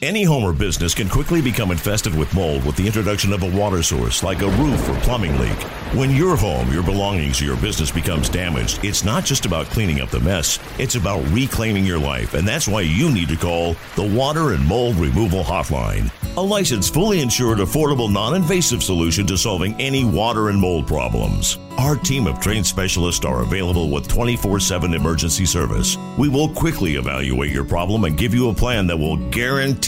Any home or business can quickly become infested with mold with the introduction of a water source like a roof or plumbing leak. When your home, your belongings, or your business becomes damaged, it's not just about cleaning up the mess, it's about reclaiming your life, and that's why you need to call the Water and Mold Removal Hotline. A licensed, fully insured, affordable, non invasive solution to solving any water and mold problems. Our team of trained specialists are available with 24 7 emergency service. We will quickly evaluate your problem and give you a plan that will guarantee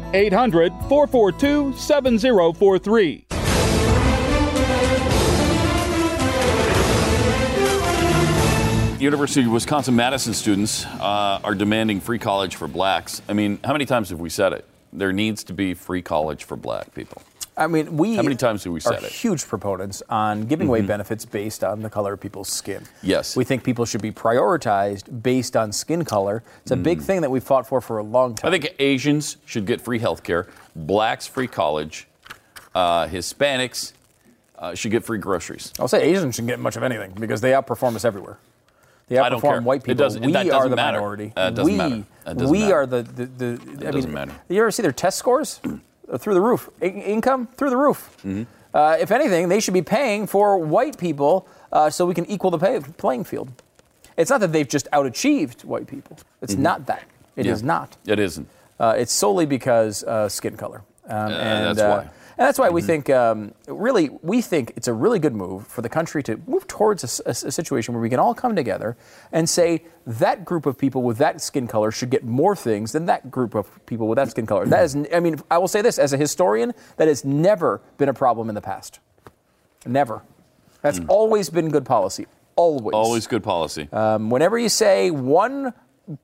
800 442 7043. University of Wisconsin Madison students uh, are demanding free college for blacks. I mean, how many times have we said it? There needs to be free college for black people. I mean, we how many times have we said are it? Huge proponents on giving away benefits based on the color of people's skin. Yes. we think people should be prioritized based on skin color. It's a big thing that we've fought for for a long time. I think Asians should get free health care, blacks free college, uh, Hispanics uh, should get free groceries. I'll say Asians shouldn't get much of anything because they outperform us everywhere. They I don't outperform care. white It people. we are the matter. minority. Uh, it doesn't we, matter. That doesn't we matter. are the the. the I doesn't mean, matter. You ever see their test scores through the roof? In- income through the roof. Mm-hmm. Uh, if anything, they should be paying for white people uh, so we can equal the pay, playing field. It's not that they've just outachieved white people. It's not that. It is Mm-hmm. Yeah. not. It isn't. Uh, it's solely because uh, skin color. Um, and that's uh, why. And that's why Mm-hmm. we think, um, really, we think it's a really good move for the country to move towards a situation where we can all come together and say that group of people with that skin color should get more things than that group of people with that skin color. That is, I mean, I will say this as a historian, that has never been a problem in the past. Never. That's always been good policy. Always. Mm. Always good policy. Um, whenever you say one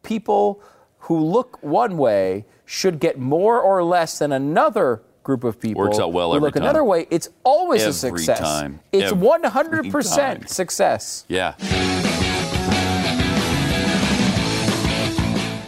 people who look one way should get more or less than another group of people Works out well every look time. another way, it's always a success. time. It's Every 100% time. success. yeah.